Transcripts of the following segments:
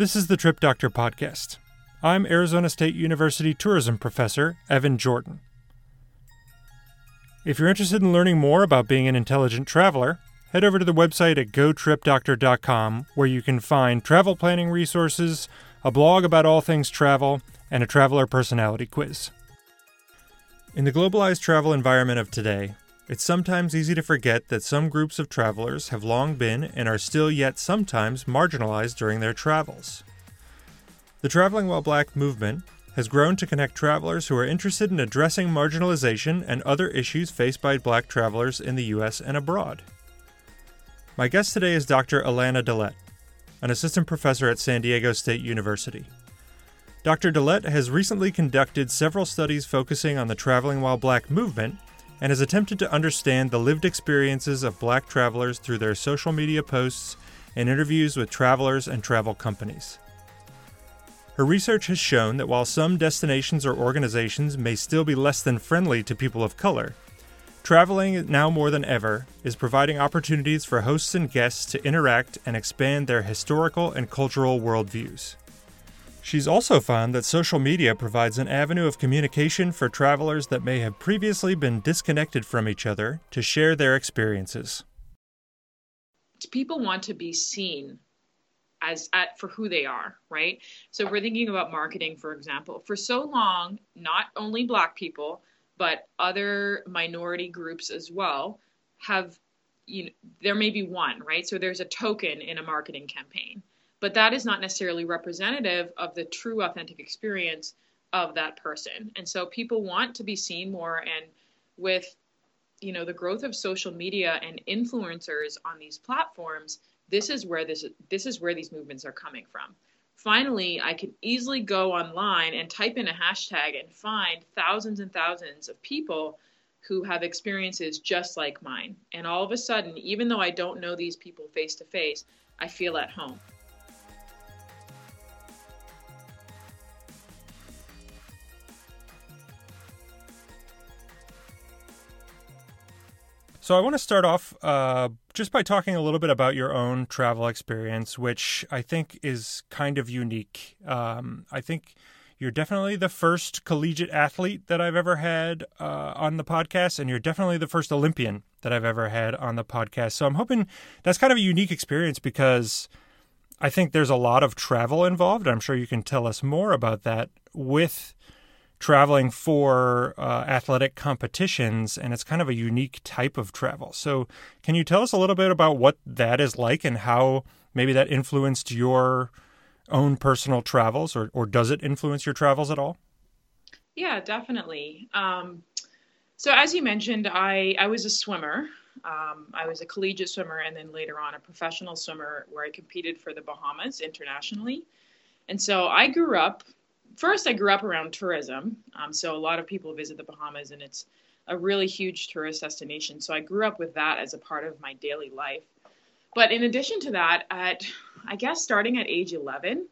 This is the Trip Doctor podcast. I'm Arizona State University tourism professor Evan Jordan. If you're interested in learning more about being an intelligent traveler, head over to the website at gotripdoctor.com where you can find travel planning resources, a blog about all things travel, and a traveler personality quiz. In the globalized travel environment of today, it's sometimes easy to forget that some groups of travelers have long been and are still yet sometimes marginalized during their travels. The Traveling While Black movement has grown to connect travelers who are interested in addressing marginalization and other issues faced by black travelers in the U.S. and abroad. My guest today is Dr. Alana Dillette, an assistant professor at San Diego State University. Dr. Dillette has recently conducted several studies focusing on the Traveling While Black movement and has attempted to understand the lived experiences of black travelers through their social media posts and interviews with travelers and travel companies. Her research has shown that while some destinations or organizations may still be less than friendly to people of color, traveling now more than ever is providing opportunities for hosts and guests to interact and expand their historical and cultural worldviews. She's also found that social media provides an avenue of communication for travelers that may have previously been disconnected from each other to share their experiences. People want to be seen as at, for who they are, right? So we're thinking about marketing, for example, for so long, not only Black people but other minority groups as well have you know there may be one right so there's a token in a marketing campaign but that is not necessarily representative of the true authentic experience of that person. And so people want to be seen more and with you know the growth of social media and influencers on these platforms this is where this this is where these movements are coming from. Finally i can easily go online and type in a hashtag and find thousands and thousands of people who have experiences just like mine. And all of a sudden even though i don't know these people face to face i feel at home So I want to start off uh, just by talking a little bit about your own travel experience, which I think is kind of unique. Um, I think you're definitely the first collegiate athlete that I've ever had uh, on the podcast, and you're definitely the first Olympian that I've ever had on the podcast. So I'm hoping that's kind of a unique experience because I think there's a lot of travel involved. I'm sure you can tell us more about that with traveling for uh, athletic competitions, and it's kind of a unique type of travel. So, can you tell us a little bit about what that is like and how maybe that influenced your own personal travels, or, or does it influence your travels at all? Yeah, definitely. Um, so, as you mentioned, I, I was a swimmer. Um, I was a collegiate swimmer and then later on a professional swimmer where I competed for the Bahamas internationally. And so I grew up first, I grew up around tourism. Um, so a lot of people visit the Bahamas, and it's a really huge tourist destination. So I grew up with that as a part of my daily life. But in addition to that, at I guess starting at age 11,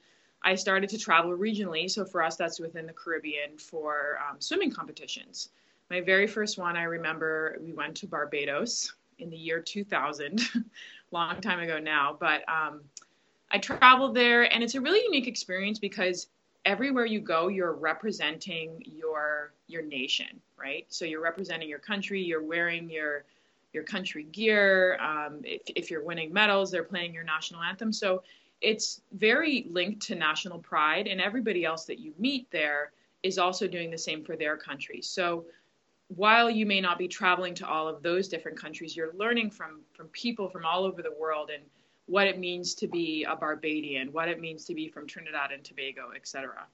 I started to travel regionally. So for us, that's within the Caribbean for um, swimming competitions. My very first one, I remember we went to Barbados in the year 2000, long time ago now. But um, I traveled there, and it's a really unique experience because everywhere you go you're representing your your nation right? So you're representing your country you're wearing your your country gear um, if, if you're winning medals they're playing your national anthem. So it's very linked to national pride and everybody else that you meet there is also doing the same for their country. So while you may not be traveling to all of those different countries you're learning from from people from all over the world and what it means to be a Barbadian, what it means to be from Trinidad and Tobago, etc.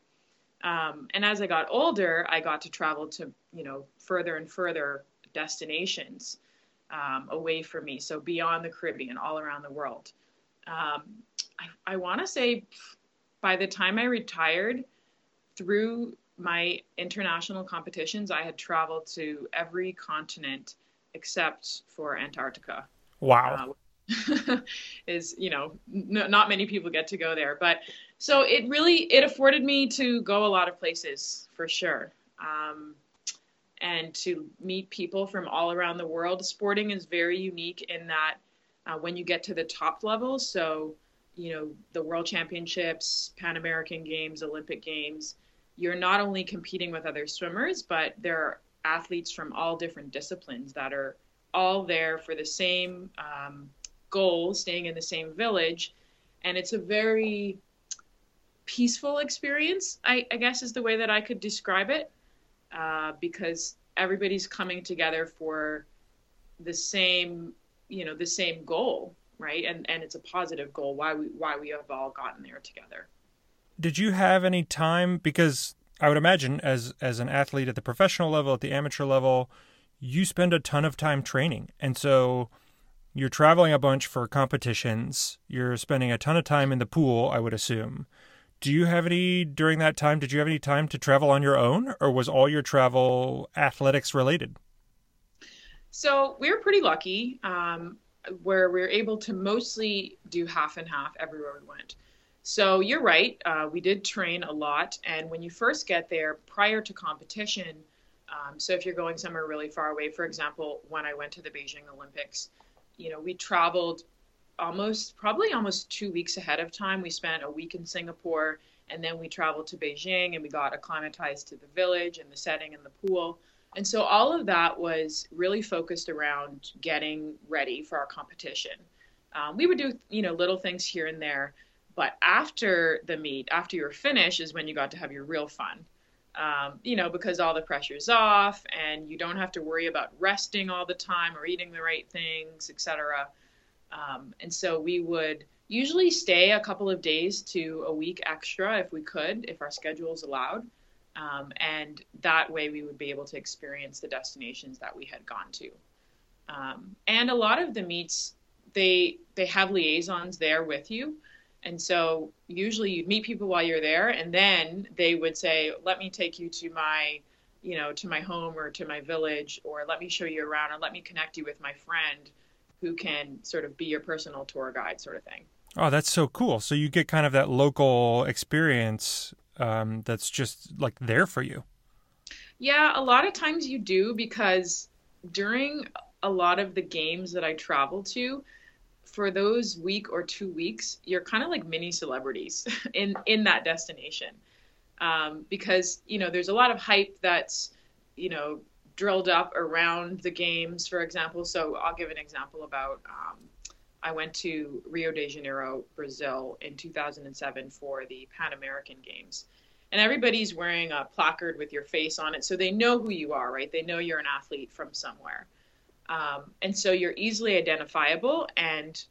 Um, and as I got older, I got to travel to you know further and further destinations um, away from me, so beyond the Caribbean, all around the world. Um, I, I want to say by the time I retired, through my international competitions, I had traveled to every continent except for Antarctica. Wow. Uh, is you know n- not many people get to go there. But so it really it afforded me to go a lot of places for sure. Um, and to meet people from all around the world. Sporting is very unique in that uh, when you get to the top level so you know, the World Championships, Pan American Games, Olympic Games, you're not only competing with other swimmers, but there are athletes from all different disciplines that are all there for the same um, goal, staying in the same village. And it's a very peaceful experience, I, I guess is the way that I could describe it, uh, because everybody's coming together for the same, you know, the same goal, right? And and it's a positive goal. Why we why we have all gotten there together. Did you have any time because I would imagine as as an athlete at the professional level, at the amateur level, you spend a ton of time training. And so you're traveling a bunch for competitions. You're spending a ton of time in the pool, I would assume. Do you have any during that time? Did you have any time to travel on your own, or was all your travel athletics related? So we're pretty lucky um, where we're able to mostly do half and half everywhere we went. So you're right. Uh, we did train a lot. And when you first get there, prior to competition, um, so if you're going somewhere really far away, for example, when I went to the Beijing Olympics, you know, we traveled almost, probably almost two weeks ahead of time. We spent a week in Singapore and then we traveled to Beijing and we got acclimatized to the village and the setting and the pool. And so all of that was really focused around getting ready for our competition. Um, we would do, you know, little things here and there, but after the meet, after you're finished, is when you got to have your real fun. Um, you know, because all the pressure's off and you don't have to worry about resting all the time or eating the right things, etc. Um, and so we would usually stay a couple of days to a week extra if we could, if our schedules allowed. Um, and that way we would be able to experience the destinations that we had gone to. Um, and a lot of the meets, they they have liaisons there with you. And so usually you'd meet people while you're there, and then they would say, "Let me take you to my, you know, to my home or to my village, or let me show you around, or let me connect you with my friend, who can sort of be your personal tour guide, sort of thing." Oh, that's so cool! So you get kind of that local experience um, that's just like there for you. Yeah, a lot of times you do because during a lot of the games that I travel to, for those week or two weeks, you're kind of like mini celebrities in in that destination, um, because you know there's a lot of hype that's you know drilled up around the games. For example, so I'll give an example about. Um, I went to Rio de Janeiro, Brazil in 2007 for the Pan American Games. And everybody's wearing a placard with your face on it, so they know who you are, right? They know you're an athlete from somewhere. Um, and so you're easily identifiable. And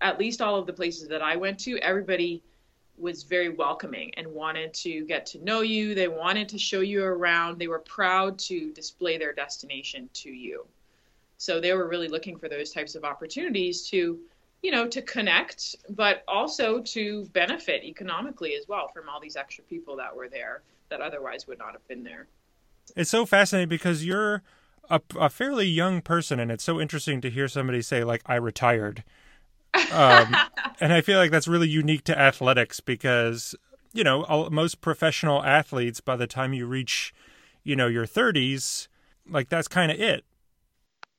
at least all of the places that I went to, everybody was very welcoming and wanted to get to know you. They wanted to show you around. They were proud to display their destination to you. So they were really looking for those types of opportunities to, you know, to connect, but also to benefit economically as well from all these extra people that were there that otherwise would not have been there. It's so fascinating because you're a, a fairly young person, and it's so interesting to hear somebody say like I retired. Um, and I feel like that's really unique to athletics because you know all, most professional athletes by the time you reach you know your 30s like that's kind of it.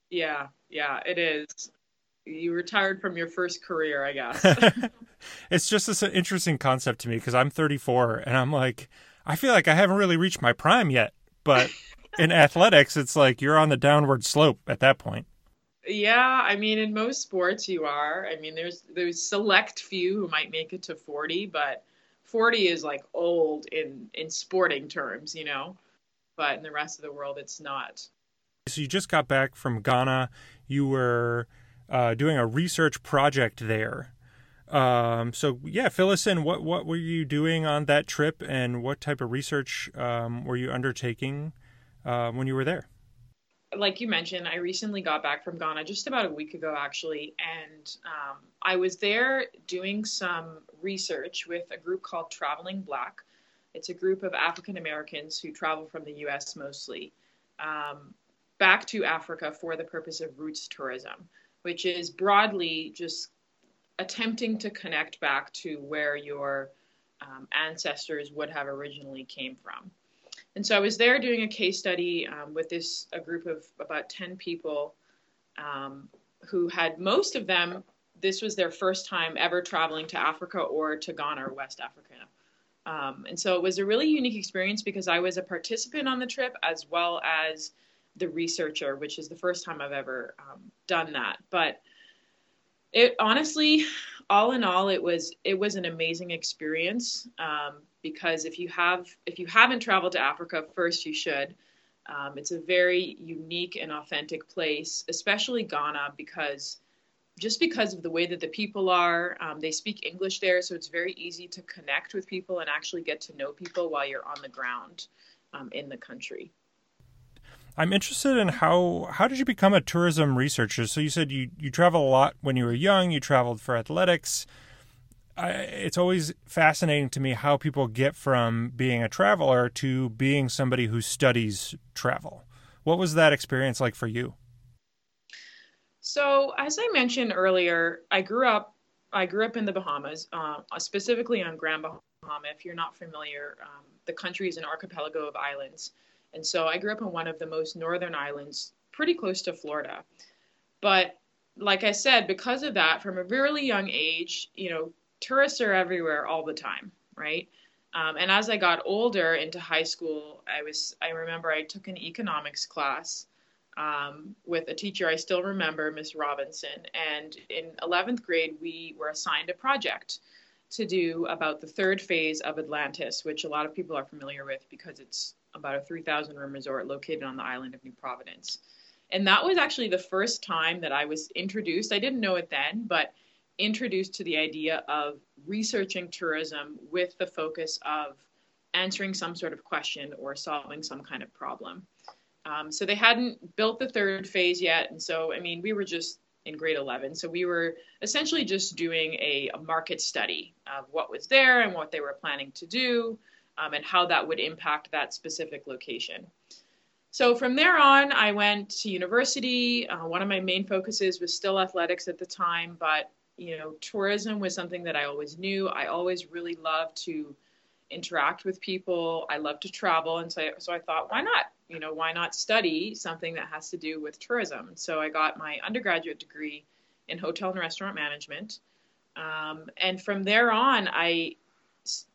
Yeah yeah it is. You retired from your first career i guess. It's just this interesting concept to me because i'm 34 and i'm like i feel like i haven't really reached my prime yet but in athletics, it's like you're on the downward slope at that point. Yeah, I mean, in most sports, you are. I mean, there's there's select few who might make it to 40, but 40 is like old in in sporting terms, you know. But in the rest of the world, it's not. So you just got back from Ghana. You were uh, doing a research project there. Um, so yeah, fill us in. What what were you doing on that trip, and what type of research um, were you undertaking uh, when you were there? Like you mentioned, I recently got back from Ghana just about a week ago, actually, and um, I was there doing some research with a group called Traveling Black. It's a group of African Americans who travel from the U.S. mostly um, back to Africa for the purpose of roots tourism, which is broadly just attempting to connect back to where your um, ancestors would have originally came from. And so I was there doing a case study um, with this a group of about 10 people um, who had most of them this was their first time ever traveling to Africa or to Ghana or West Africa. Um, and so it was a really unique experience because I was a participant on the trip as well as the researcher, which is the first time I've ever um, done that. But it honestly, all in all, it was it was an amazing experience um, because if you have if you haven't traveled to Africa, first you should. Um, it's a very unique and authentic place, especially Ghana, because just because of the way that the people are, um, they speak English there, so it's very easy to connect with people and actually get to know people while you're on the ground um, in the country. I'm interested in how how did you become a tourism researcher? So you said you you travel a lot when you were young. You traveled for athletics. I, it's always fascinating to me how people get from being a traveler to being somebody who studies travel. What was that experience like for you? So, as I mentioned earlier, I grew up. I grew up in the Bahamas, uh, specifically on Grand Bahama. If you're not familiar, um, the country is an archipelago of islands, and so I grew up on one of the most northern islands, pretty close to Florida. But like I said, because of that, from a really young age, you know, tourists are everywhere all the time, right? Um, and as I got older into high school, I was I remember I took an economics class um, with a teacher I still remember, Miss Robinson. And in 11th grade, we were assigned a project to do about the third phase of Atlantis, which a lot of people are familiar with because it's about a 3,000 room resort located on the island of New Providence. And that was actually the first time that I was introduced. I didn't know it then, but introduced to the idea of researching tourism with the focus of answering some sort of question or solving some kind of problem. Um, so they hadn't built the third phase yet. And so, I mean, we were just in grade 11. So we were essentially just doing a, a market study of what was there and what they were planning to do um, and how that would impact that specific location. So from there on, I went to university. Uh, one of my main focuses was still athletics at the time, but you know, tourism was something that I always knew. I always really loved to interact with people. I love to travel, and so so I thought, why not? You know, why not study something that has to do with tourism? So I got my undergraduate degree in hotel and restaurant management, um, and from there on, I,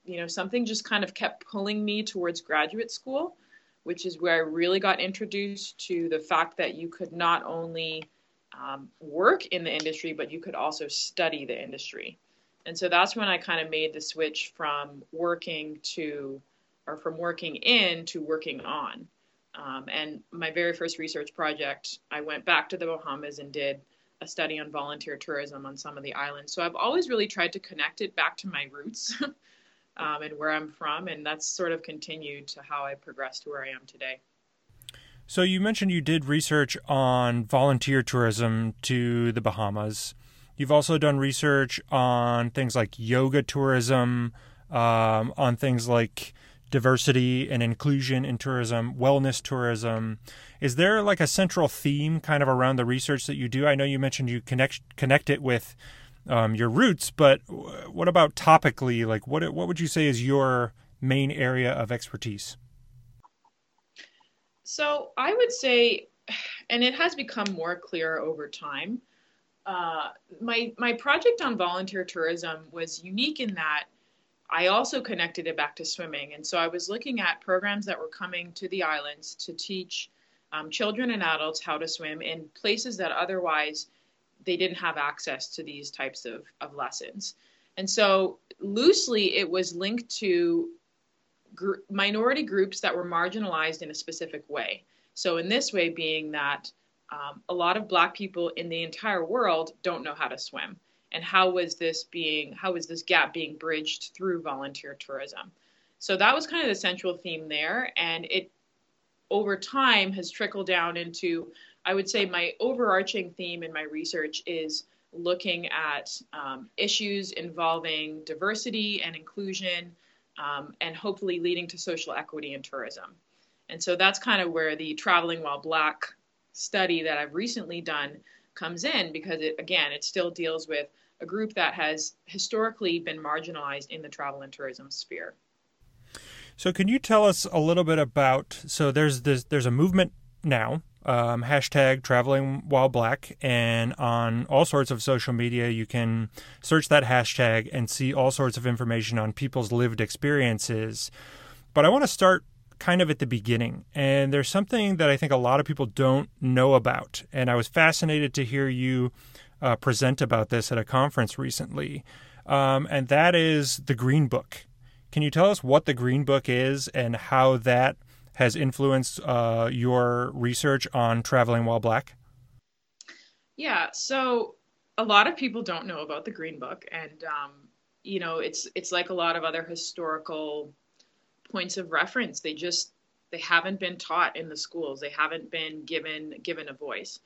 you know, something just kind of kept pulling me towards graduate school, which is where I really got introduced to the fact that you could not only um, work in the industry, but you could also study the industry. And so that's when I kind of made the switch from working to, or from working in to working on. Um, and my very first research project, I went back to the Bahamas and did a study on volunteer tourism on some of the islands. So I've always really tried to connect it back to my roots um, and where I'm from. And that's sort of continued to how I progressed to where I am today. So you mentioned you did research on volunteer tourism to the Bahamas. You've also done research on things like yoga tourism, um, on things like diversity and inclusion in tourism, wellness tourism. Is there like a central theme kind of around the research that you do? I know you mentioned you connect connect it with um, your roots, but what about topically? Like, what what would you say is your main area of expertise? So I would say, and it has become more clear over time. Uh, my my project on volunteer tourism was unique in that I also connected it back to swimming, and so I was looking at programs that were coming to the islands to teach um, children and adults how to swim in places that otherwise they didn't have access to these types of, of lessons. And so loosely, it was linked to gr- minority groups that were marginalized in a specific way. So, in this way, being that um, a lot of Black people in the entire world don't know how to swim, and how was this being, how was this gap being bridged through volunteer tourism? So that was kind of the central theme there, and it over time has trickled down into, I would say, my overarching theme in my research is looking at um, issues involving diversity and inclusion um, and hopefully leading to social equity in tourism. And so that's kind of where the Traveling While Black study that I've recently done comes in because it, again, it still deals with a group that has historically been marginalized in the travel and tourism sphere. So, can you tell us a little bit about? So, there's this, there's a movement now um, hashtag traveling while black, and on all sorts of social media, you can search that hashtag and see all sorts of information on people's lived experiences. But I want to start kind of at the beginning, and there's something that I think a lot of people don't know about, and I was fascinated to hear you uh, present about this at a conference recently, um, and that is the Green Book. Can you tell us what the Green Book is and how that has influenced uh, your research on traveling while black? Yeah, so a lot of people don't know about the Green Book, and um, you know, it's it's like a lot of other historical points of reference. They just they haven't been taught in the schools. They haven't been given given a voice.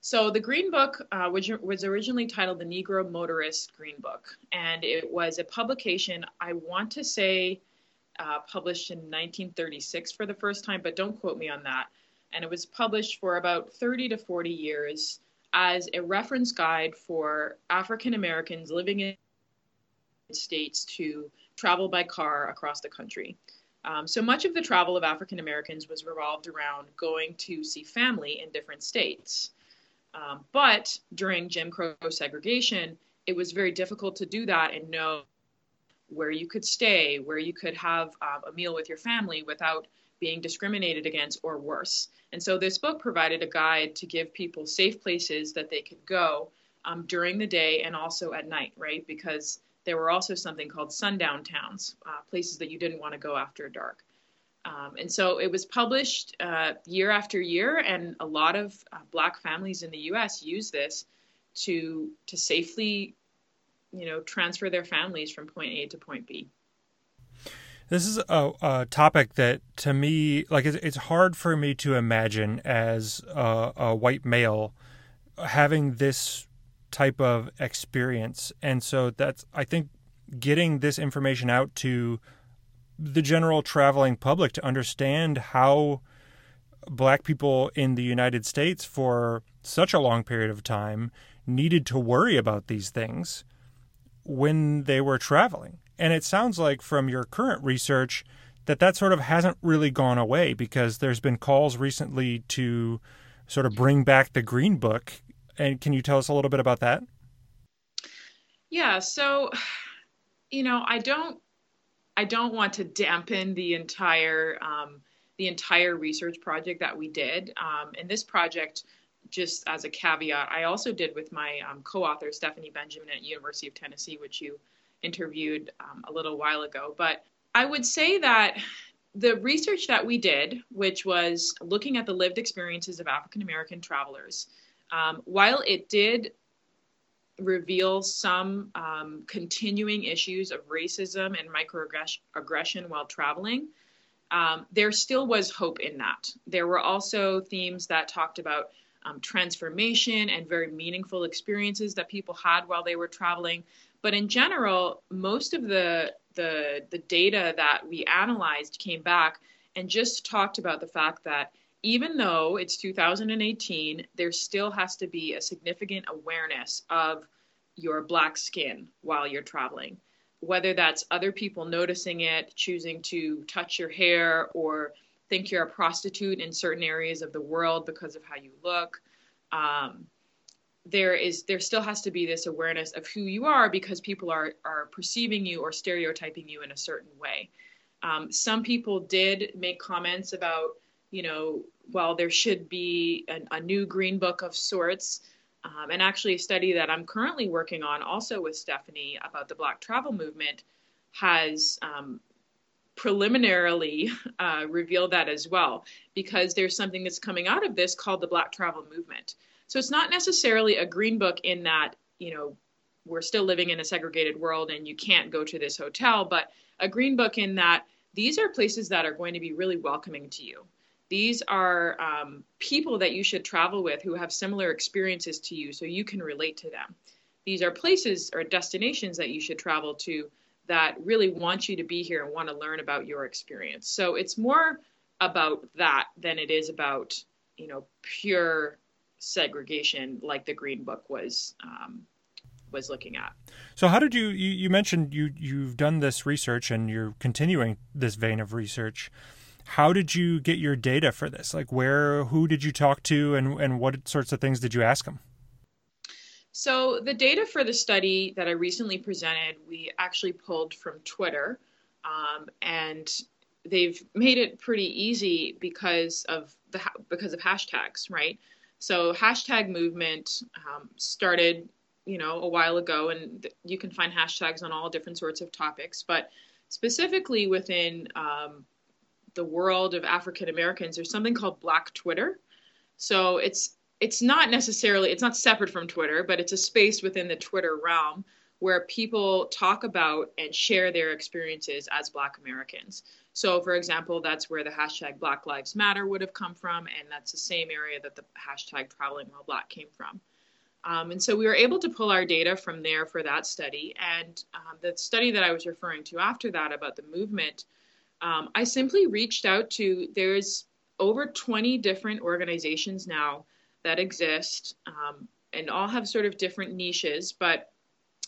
So the Green Book, uh, which was originally titled the Negro Motorist Green Book, and it was a publication. I want to say uh, published in 1936 for the first time, but don't quote me on that. And it was published for about 30 to 40 years as a reference guide for African Americans living in the States to travel by car across the country. Um, so much of the travel of African Americans was revolved around going to see family in different states. Um, but during Jim Crow segregation, it was very difficult to do that and know where you could stay, where you could have um, a meal with your family without being discriminated against or worse. And so this book provided a guide to give people safe places that they could go um, during the day and also at night, right? Because there were also something called sundown towns, uh, places that you didn't want to go after dark. Um, and so it was published uh, year after year, and a lot of uh, Black families in the U.S. use this to to safely you know transfer their families from point A to point B. This is a, a topic that, to me, like it's, it's hard for me to imagine as a, a white male having this type of experience, and so that's I think getting this information out to the general traveling public to understand how black people in the United States for such a long period of time needed to worry about these things when they were traveling. And it sounds like from your current research that that sort of hasn't really gone away because there's been calls recently to sort of bring back the Green Book. And can you tell us a little bit about that? Yeah, so you know, I don't I don't want to dampen the entire um, the entire research project that we did. Um, and this project just as a caveat, I also did with my um, co-author Stephanie Benjamin at University of Tennessee, which you interviewed um, a little while ago. But I would say that the research that we did, which was looking at the lived experiences of African American travelers, um, while it did reveal some um, continuing issues of racism and microaggression while traveling, um, there still was hope in that. There were also themes that talked about um, transformation and very meaningful experiences that people had while they were traveling. But in general, most of the the the data that we analyzed came back and just talked about the fact that even though it's 2018, there still has to be a significant awareness of your black skin while you're traveling. Whether that's other people noticing it, choosing to touch your hair, or think you're a prostitute in certain areas of the world because of how you look. Um, there is there still has to be this awareness of who you are because people are are perceiving you or stereotyping you in a certain way. Um, some people did make comments about you know well there should be an, a new green book of sorts. Um, and actually, a study that I'm currently working on, also with Stephanie, about the Black travel movement, has um, preliminarily uh, reveal that as well, because there's something that's coming out of this called the Black Travel Movement. So it's not necessarily a green book in that, you know, we're still living in a segregated world and you can't go to this hotel, but a green book in that these are places that are going to be really welcoming to you. These are um, people that you should travel with who have similar experiences to you so you can relate to them. These are places or destinations that you should travel to that really want you to be here and want to learn about your experience. So it's more about that than it is about, you know, pure segregation like the Green Book was um, was looking at. So how did you, you you mentioned you you've done this research and you're continuing this vein of research. how did you get your data for this? Like, where, who did you talk to, and and what sorts of things did you ask them? So the data for the study that I recently presented, we actually pulled from Twitter, um, and they've made it pretty easy because of the because of hashtags, right? So hashtag movement um, started, you know, a while ago, and you can find hashtags on all different sorts of topics. But specifically within um, the world of African Americans, there's something called Black Twitter. So it's it's not necessarily it's not separate from Twitter, but it's a space within the Twitter realm where people talk about and share their experiences as Black Americans. So, for example, that's where the hashtag Black Lives Matter would have come from, and that's the same area that the hashtag Traveling While Black came from. Um, and so we were able to pull our data from there for that study. And um, the study that I was referring to after that about the movement, um, I simply reached out to, there's over 20 different organizations now that exist um, and all have sort of different niches, but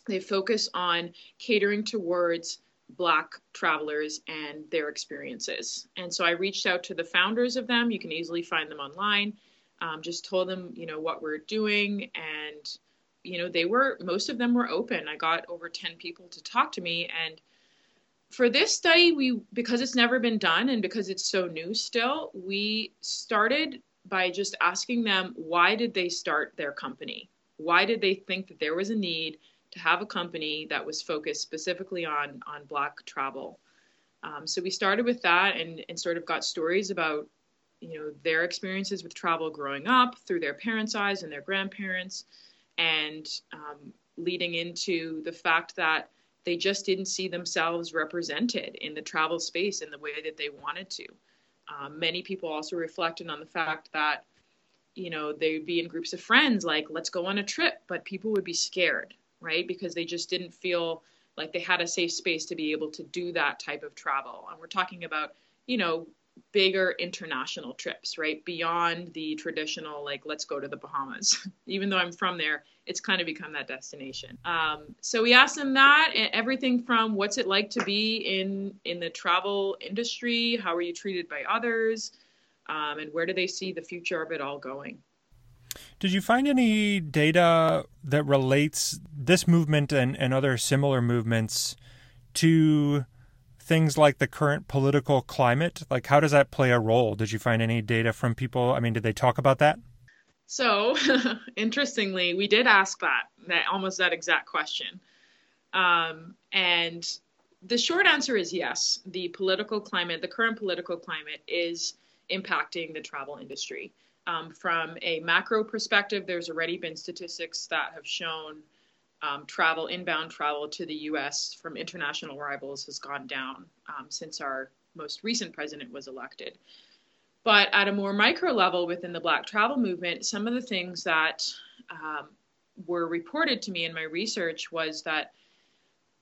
they focus on catering towards Black travelers and their experiences. And so I reached out to the founders of them. You can easily find them online. Um, just told them, you know, what we're doing. And, you know, they were, most of them were open. I got over 10 people to talk to me. And for this study, we, because it's never been done and because it's so new still, we started by just asking them, why did they start their company? Why did they think that there was a need? to have a company that was focused specifically on on Black travel. Um, so we started with that and, and sort of got stories about you know their experiences with travel growing up through their parents' eyes and their grandparents, and um, leading into the fact that they just didn't see themselves represented in the travel space in the way that they wanted to. Um, many people also reflected on the fact that you know they'd be in groups of friends like let's go on a trip but people would be scared right? Because they just didn't feel like they had a safe space to be able to do that type of travel. And we're talking about, you know, bigger international trips, right? Beyond the traditional, like, let's go to the Bahamas. Even though I'm from there, it's kind of become that destination. Um, so we asked them that, everything from what's it like to be in in the travel industry, how are you treated by others, um, and where do they see the future of it all going? Did you find any data that relates this movement and, and other similar movements to things like the current political climate? Like, how does that play a role? Did you find any data from people? I mean, did they talk about that? So, interestingly, we did ask that, that almost that exact question. Um, and the short answer is yes. The political climate, the current political climate, is impacting the travel industry. Um, from a macro perspective, there's already been statistics that have shown um, travel, inbound travel to the US from international arrivals has gone down um, since our most recent president was elected. But at a more micro level within the Black travel movement, some of the things that um, were reported to me in my research was that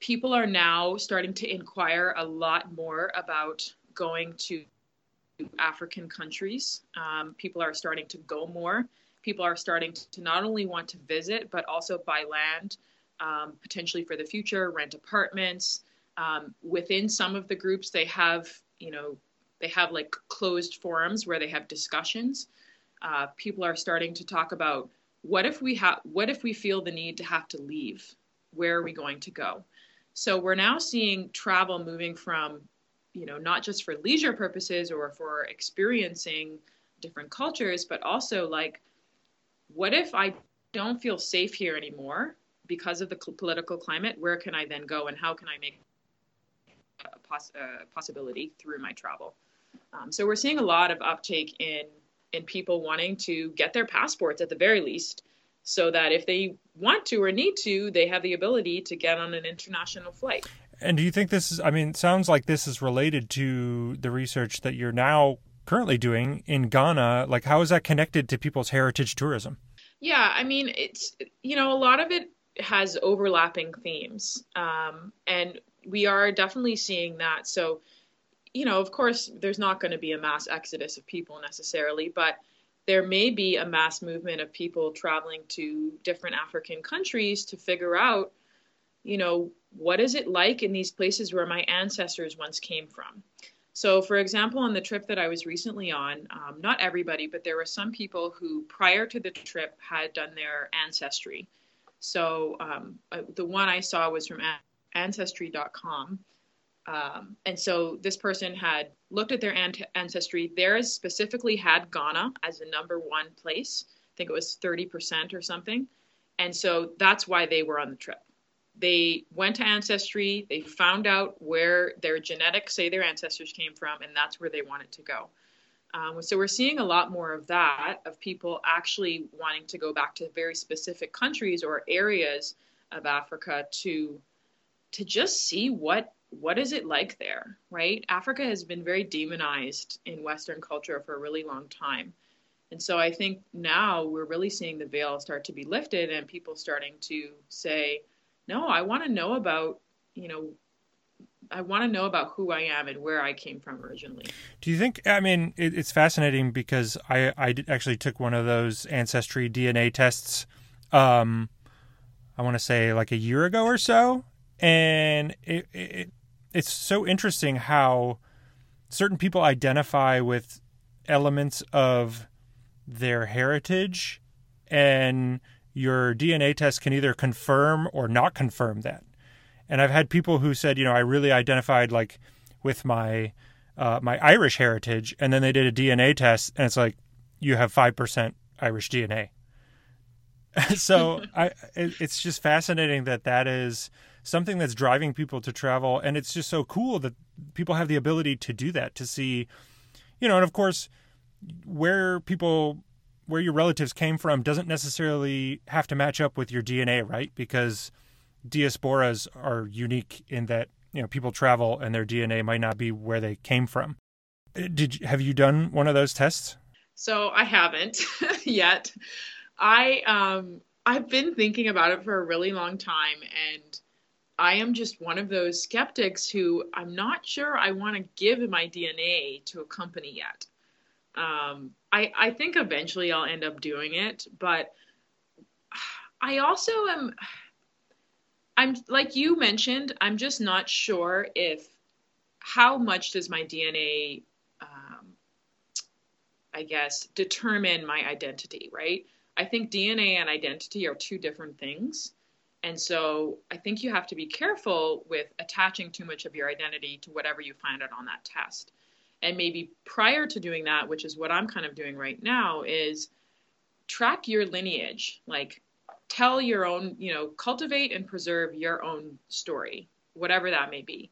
people are now starting to inquire a lot more about going to African countries. Um, people are starting to go more. People are starting to not only want to visit, but also buy land, um, potentially for the future, rent apartments. Um, within some of the groups, they have, you know, they have like closed forums where they have discussions. Uh, people are starting to talk about what if we have, what if we feel the need to have to leave? Where are we going to go? So we're now seeing travel moving from you know not just for leisure purposes or for experiencing different cultures but also like what if i don't feel safe here anymore because of the political climate where can i then go and how can i make a, poss- a possibility through my travel um, so we're seeing a lot of uptake in in people wanting to get their passports at the very least so that if they want to or need to they have the ability to get on an international flight and do you think this is, I mean, sounds like this is related to the research that you're now currently doing in Ghana. Like, how is that connected to people's heritage tourism? Yeah, I mean, it's, you know, a lot of it has overlapping themes. Um, and we are definitely seeing that. So, you know, of course, there's not going to be a mass exodus of people necessarily, but there may be a mass movement of people traveling to different African countries to figure out, you know, what is it like in these places where my ancestors once came from? So, for example, on the trip that I was recently on, um, not everybody, but there were some people who prior to the trip had done their ancestry. So, um, the one I saw was from ancestry.com. Um, and so this person had looked at their ancestry. Theirs specifically had Ghana as the number one place. I think it was 30% or something. And so that's why they were on the trip they went to ancestry they found out where their genetics say their ancestors came from and that's where they wanted to go um, so we're seeing a lot more of that of people actually wanting to go back to very specific countries or areas of africa to to just see what what is it like there right? Africa has been very demonized in western culture for a really long time. And so i think now we're really seeing the veil start to be lifted and people starting to say no, I want to know about, you know, I want to know about who I am and where I came from originally. Do you think? I mean, it, it's fascinating because I I actually took one of those ancestry DNA tests. Um, I want to say like a year ago or so, and it, it it's so interesting how certain people identify with elements of their heritage and your DNA test can either confirm or not confirm that. And I've had people who said, you know, I really identified like with my uh, my Irish heritage, and then they did a DNA test, and it's like you have five percent Irish DNA. so I, it, it's just fascinating that that is something that's driving people to travel, and it's just so cool that people have the ability to do that to see, you know, and of course where people where your relatives came from doesn't necessarily have to match up with your DNA, right? Because diasporas are unique in that you know people travel and their DNA might not be where they came from. Did have you done one of those tests? So I haven't yet. I um I've been thinking about it for a really long time and I am just one of those skeptics who I'm not sure I want to give my DNA to a company yet. Um, I, I think eventually I'll end up doing it, but I also am. I'm like you mentioned. I'm just not sure if how much does my DNA, um, I guess, determine my identity. Right. I think DNA and identity are two different things. And so I think you have to be careful with attaching too much of your identity to whatever you find out on that test and maybe prior to doing that which is what i'm kind of doing right now is track your lineage like tell your own you know cultivate and preserve your own story whatever that may be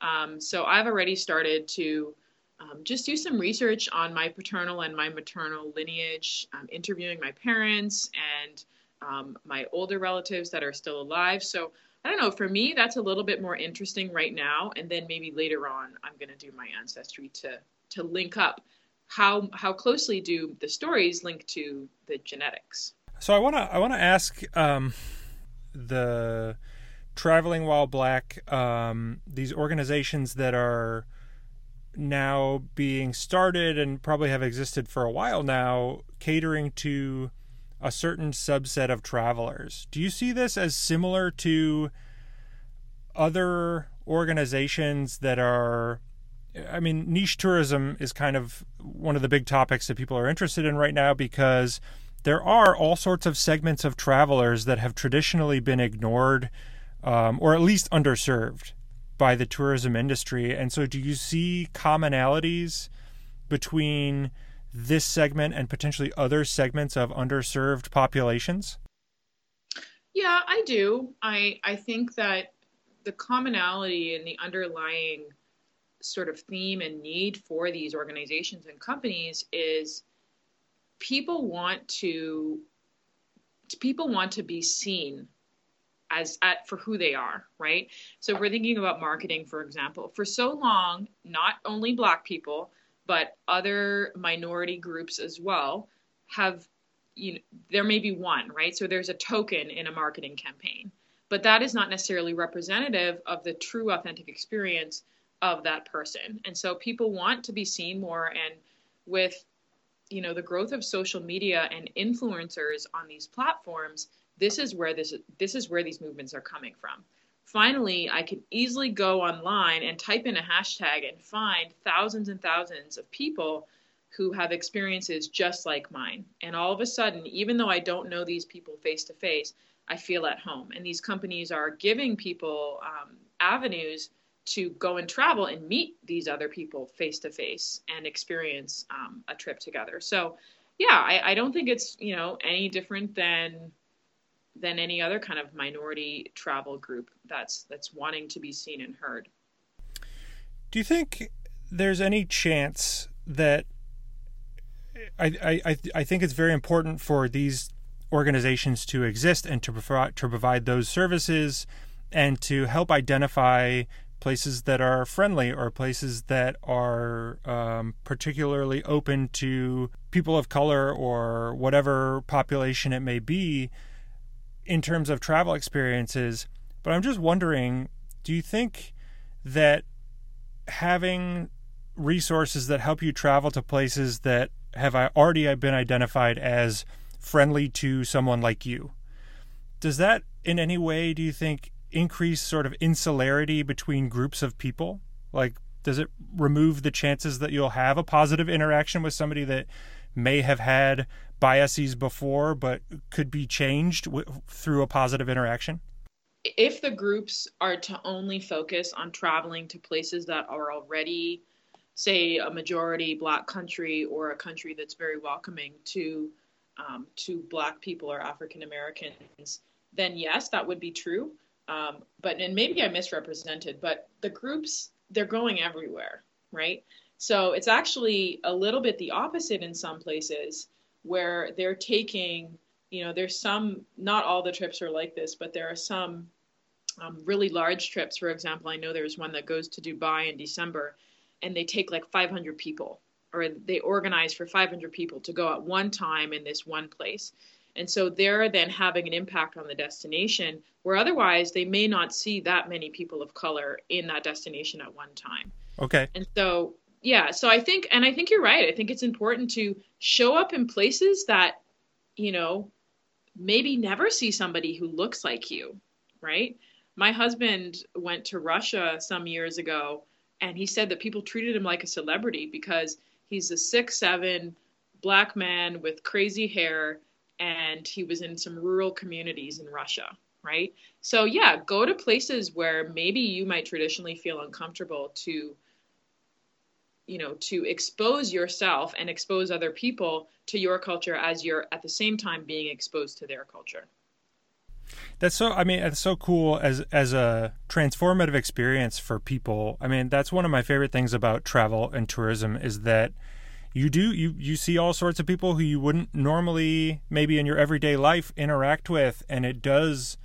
um, so i've already started to um, just do some research on my paternal and my maternal lineage um, interviewing my parents and um, my older relatives that are still alive so I don't know. For me, that's a little bit more interesting right now, and then maybe later on, I'm going to do my ancestry to to link up how how closely do the stories link to the genetics. So I want to I want to ask um, the traveling while black um, these organizations that are now being started and probably have existed for a while now, catering to a certain subset of travelers. Do you see this as similar to other organizations that are I mean, niche tourism is kind of one of the big topics that people are interested in right now because there are all sorts of segments of travelers that have traditionally been ignored um, or at least underserved by the tourism industry. And so, do you see commonalities between this segment and potentially other segments of underserved populations? Yeah, I do. I I think that the commonality and the underlying sort of theme and need for these organizations and companies is people want to people want to be seen as at for who they are right? So we're thinking about marketing for example for so long not only black people but other minority groups as well have you know there may be one right? So there's a token in a marketing campaign but that is not necessarily representative of the true authentic experience of that person. And so people want to be seen more and with you know the growth of social media and influencers on these platforms this is where this this is where these movements are coming from finally I can easily go online and type in a hashtag and find thousands and thousands of people who have experiences just like mine. And all of a sudden, even though I don't know these people face to face, I feel at home. And these companies are giving people um, avenues to go and travel and meet these other people face to face and experience um, a trip together. So, yeah, I, I don't think it's you know any different than than any other kind of minority travel group that's that's wanting to be seen and heard. Do you think there's any chance that I, I, I think it's very important for these organizations to exist and to provide to provide those services and to help identify places that are friendly or places that are um, particularly open to people of color or whatever population it may be in terms of travel experiences. But I'm just wondering do you think that having resources that help you travel to places that have already been identified as friendly to someone like you. Does that in any way, do you think, increase sort of insularity between groups of people? Like, does it remove the chances that you'll have a positive interaction with somebody that may have had biases before but could be changed w- through a positive interaction? If the groups are to only focus on traveling to places that are already say a majority black country or a country that's very welcoming to um, to black people or African Americans, then yes, that would be true. Um, but and maybe I misrepresented, but the groups they're going everywhere, right? So it's actually a little bit the opposite in some places where they're taking, you know, there's some, not all the trips are like this, but there are some um, really large trips. For example, I know there's one that goes to Dubai in December and they take like 500 people or they organize for 500 people to go at one time in this one place. And so they're then having an impact on the destination where otherwise they may not see that many people of color in that destination at one time. Okay. And so, yeah, so I think, and I think you're right. I think it's important to show up in places that, you know, maybe never see somebody who looks like you, right? My husband went to Russia some years ago and he said that people treated him like a celebrity because he's a six seven black man with crazy hair and he was in some rural communities in Russia, right? So yeah, go to places where maybe you might traditionally feel uncomfortable to you know, to expose yourself and expose other people to your culture as you're at the same time being exposed to their culture. That's so. I mean, it's so cool as as a transformative experience for people. I mean, that's one of my favorite things about travel and tourism is that you do you you see all sorts of people who you wouldn't normally maybe in your everyday life interact with, and it does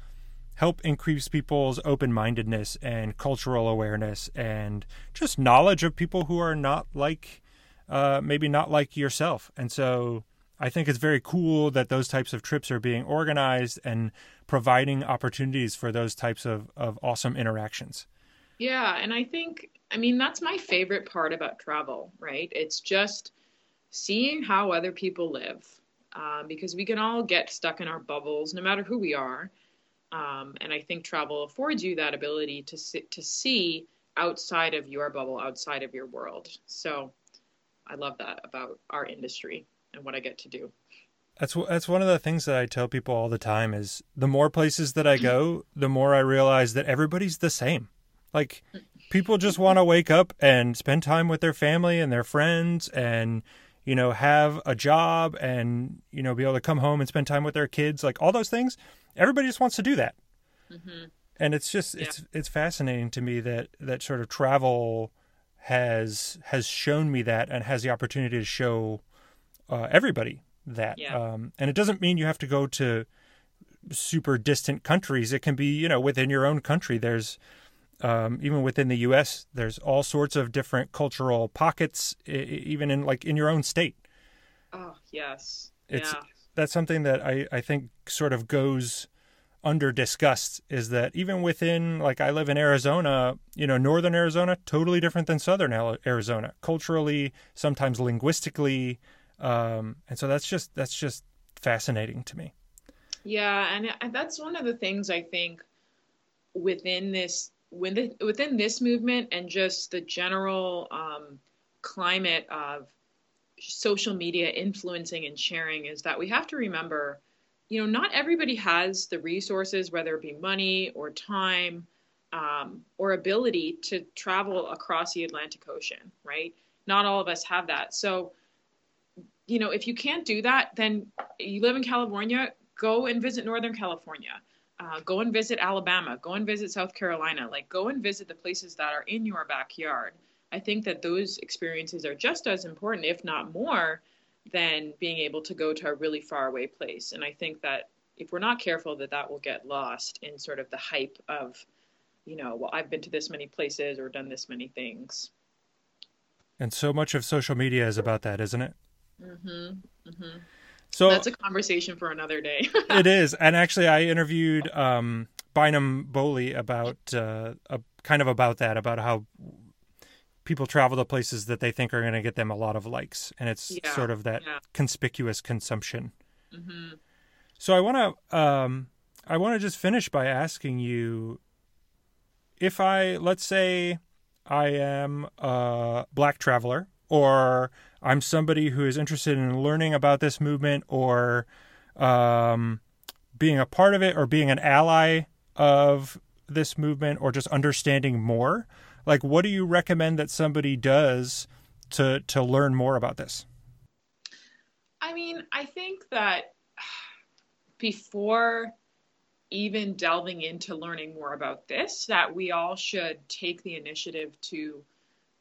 help increase people's open-mindedness and cultural awareness and just knowledge of people who are not like uh, maybe not like yourself. And so I think it's very cool that those types of trips are being organized and providing opportunities for those types of, of awesome interactions. Yeah, and I think, I mean, that's my favorite part about travel, right? It's just seeing how other people live um, because we can all get stuck in our bubbles no matter who we are. Um, and I think travel affords you that ability to see, to see outside of your bubble, outside of your world. So I love that about our industry and what I get to do. That's that's one of the things that I tell people all the time is the more places that I go, the more I realize that everybody's the same. Like people just want to wake up and spend time with their family and their friends and you know have a job and you know be able to come home and spend time with their kids like all those things everybody just wants to do that mm-hmm. and it's just yeah. it's it's fascinating to me that that sort of travel has has shown me that and has the opportunity to show uh, everybody that. Yeah. Um, and it doesn't mean you have to go to super distant countries. It can be, you know, within your own country. There's um, even within the U.S. There's all sorts of different cultural pockets, even in like in your own state. Oh yes, it's yeah. that's something that I I think sort of goes under discussed is that even within like I live in Arizona, you know, northern Arizona totally different than southern Arizona, culturally, sometimes linguistically, um, and so that's just that's just fascinating to me. Yeah, and that's one of the things I think within this within within this movement and just the general um, climate of social media influencing and sharing is that we have to remember you know not everybody has the resources whether it be money or time um, or ability to travel across the atlantic ocean right? Not all of us have that. So you know if you can't do that then you live in california go and visit northern california uh, go and visit alabama go and visit south carolina like go and visit the places that are in your backyard I think that those experiences are just as important, if not more, than being able to go to a really far away place. And I think that if we're not careful, that that will get lost in sort of the hype of, you know, well, I've been to this many places or done this many things. And so much of social media is about that, isn't it? Mm-hmm. Mm-hmm. So that's a conversation for another day. it is, and actually, I interviewed um, Bynum Boley about uh, a, kind of about that, about how people travel to places that they think are going to get them a lot of likes, and it's yeah, sort of that yeah. conspicuous consumption. Mm-hmm. So I want to um, I want to just finish by asking you if I let's say I am a black traveler or I'm somebody who is interested in learning about this movement or um, being a part of it or being an ally of this movement or just understanding more. Like what do you recommend that somebody does to to learn more about this? I mean i think that before even delving into learning more about this that we all should take the initiative to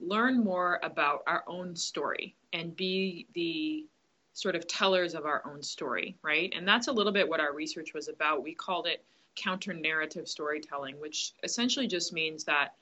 learn more about our own story and be the sort of tellers of our own story right and that's a little bit what our research was about we called it counter narrative storytelling which essentially just means that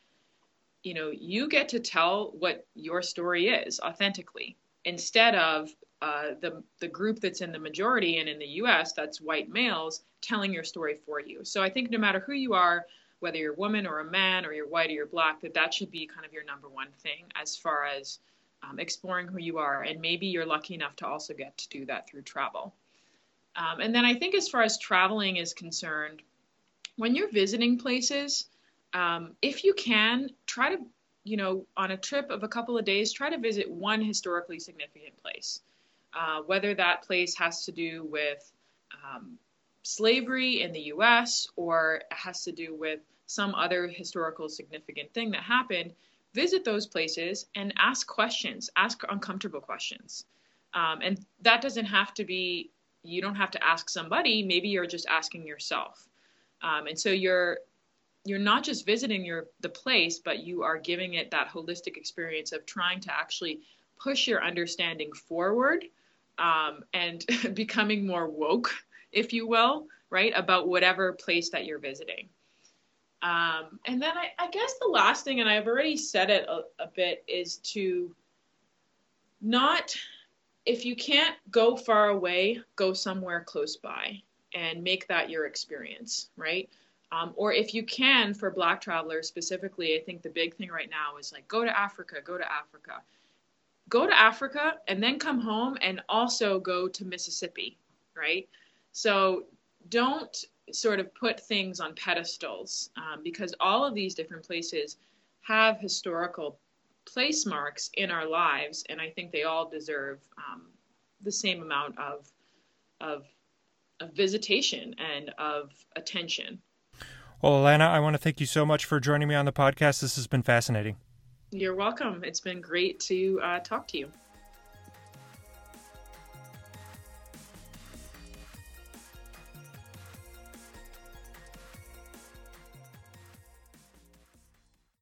you know, you get to tell what your story is authentically instead of uh, the the group that's in the majority and in the U.S. that's white males telling your story for you. So I think no matter who you are, whether you're a woman or a man or you're white or you're black, that that should be kind of your number one thing as far as um, exploring who you are. And maybe you're lucky enough to also get to do that through travel. Um, and then I think as far as traveling is concerned, when you're visiting places, um, if you can, try to, you know, on a trip of a couple of days, try to visit one historically significant place. Uh, whether that place has to do with um, slavery in the US or has to do with some other historical significant thing that happened, visit those places and ask questions, ask uncomfortable questions. Um, and that doesn't have to be, you don't have to ask somebody, maybe you're just asking yourself. Um, and so you're you're not just visiting your the place, but you are giving it that holistic experience of trying to actually push your understanding forward um, and becoming more woke, if you will, right, about whatever place that you're visiting. Um, and then I, I, guess the last thing, and I've already said it a, a bit, is to not, if you can't go far away, go somewhere close by and make that your experience, right? Um, or if you can, for Black travelers specifically, I think the big thing right now is like go to Africa, go to Africa. Go to Africa and then come home and also go to Mississippi, right? So don't sort of put things on pedestals um, because all of these different places have historical place marks in our lives, and I think they all deserve um, the same amount of, of, of visitation and of attention. Well, Alana, I want to thank you so much for joining me on the podcast. This has been fascinating. You're welcome. It's been great to uh, talk to you.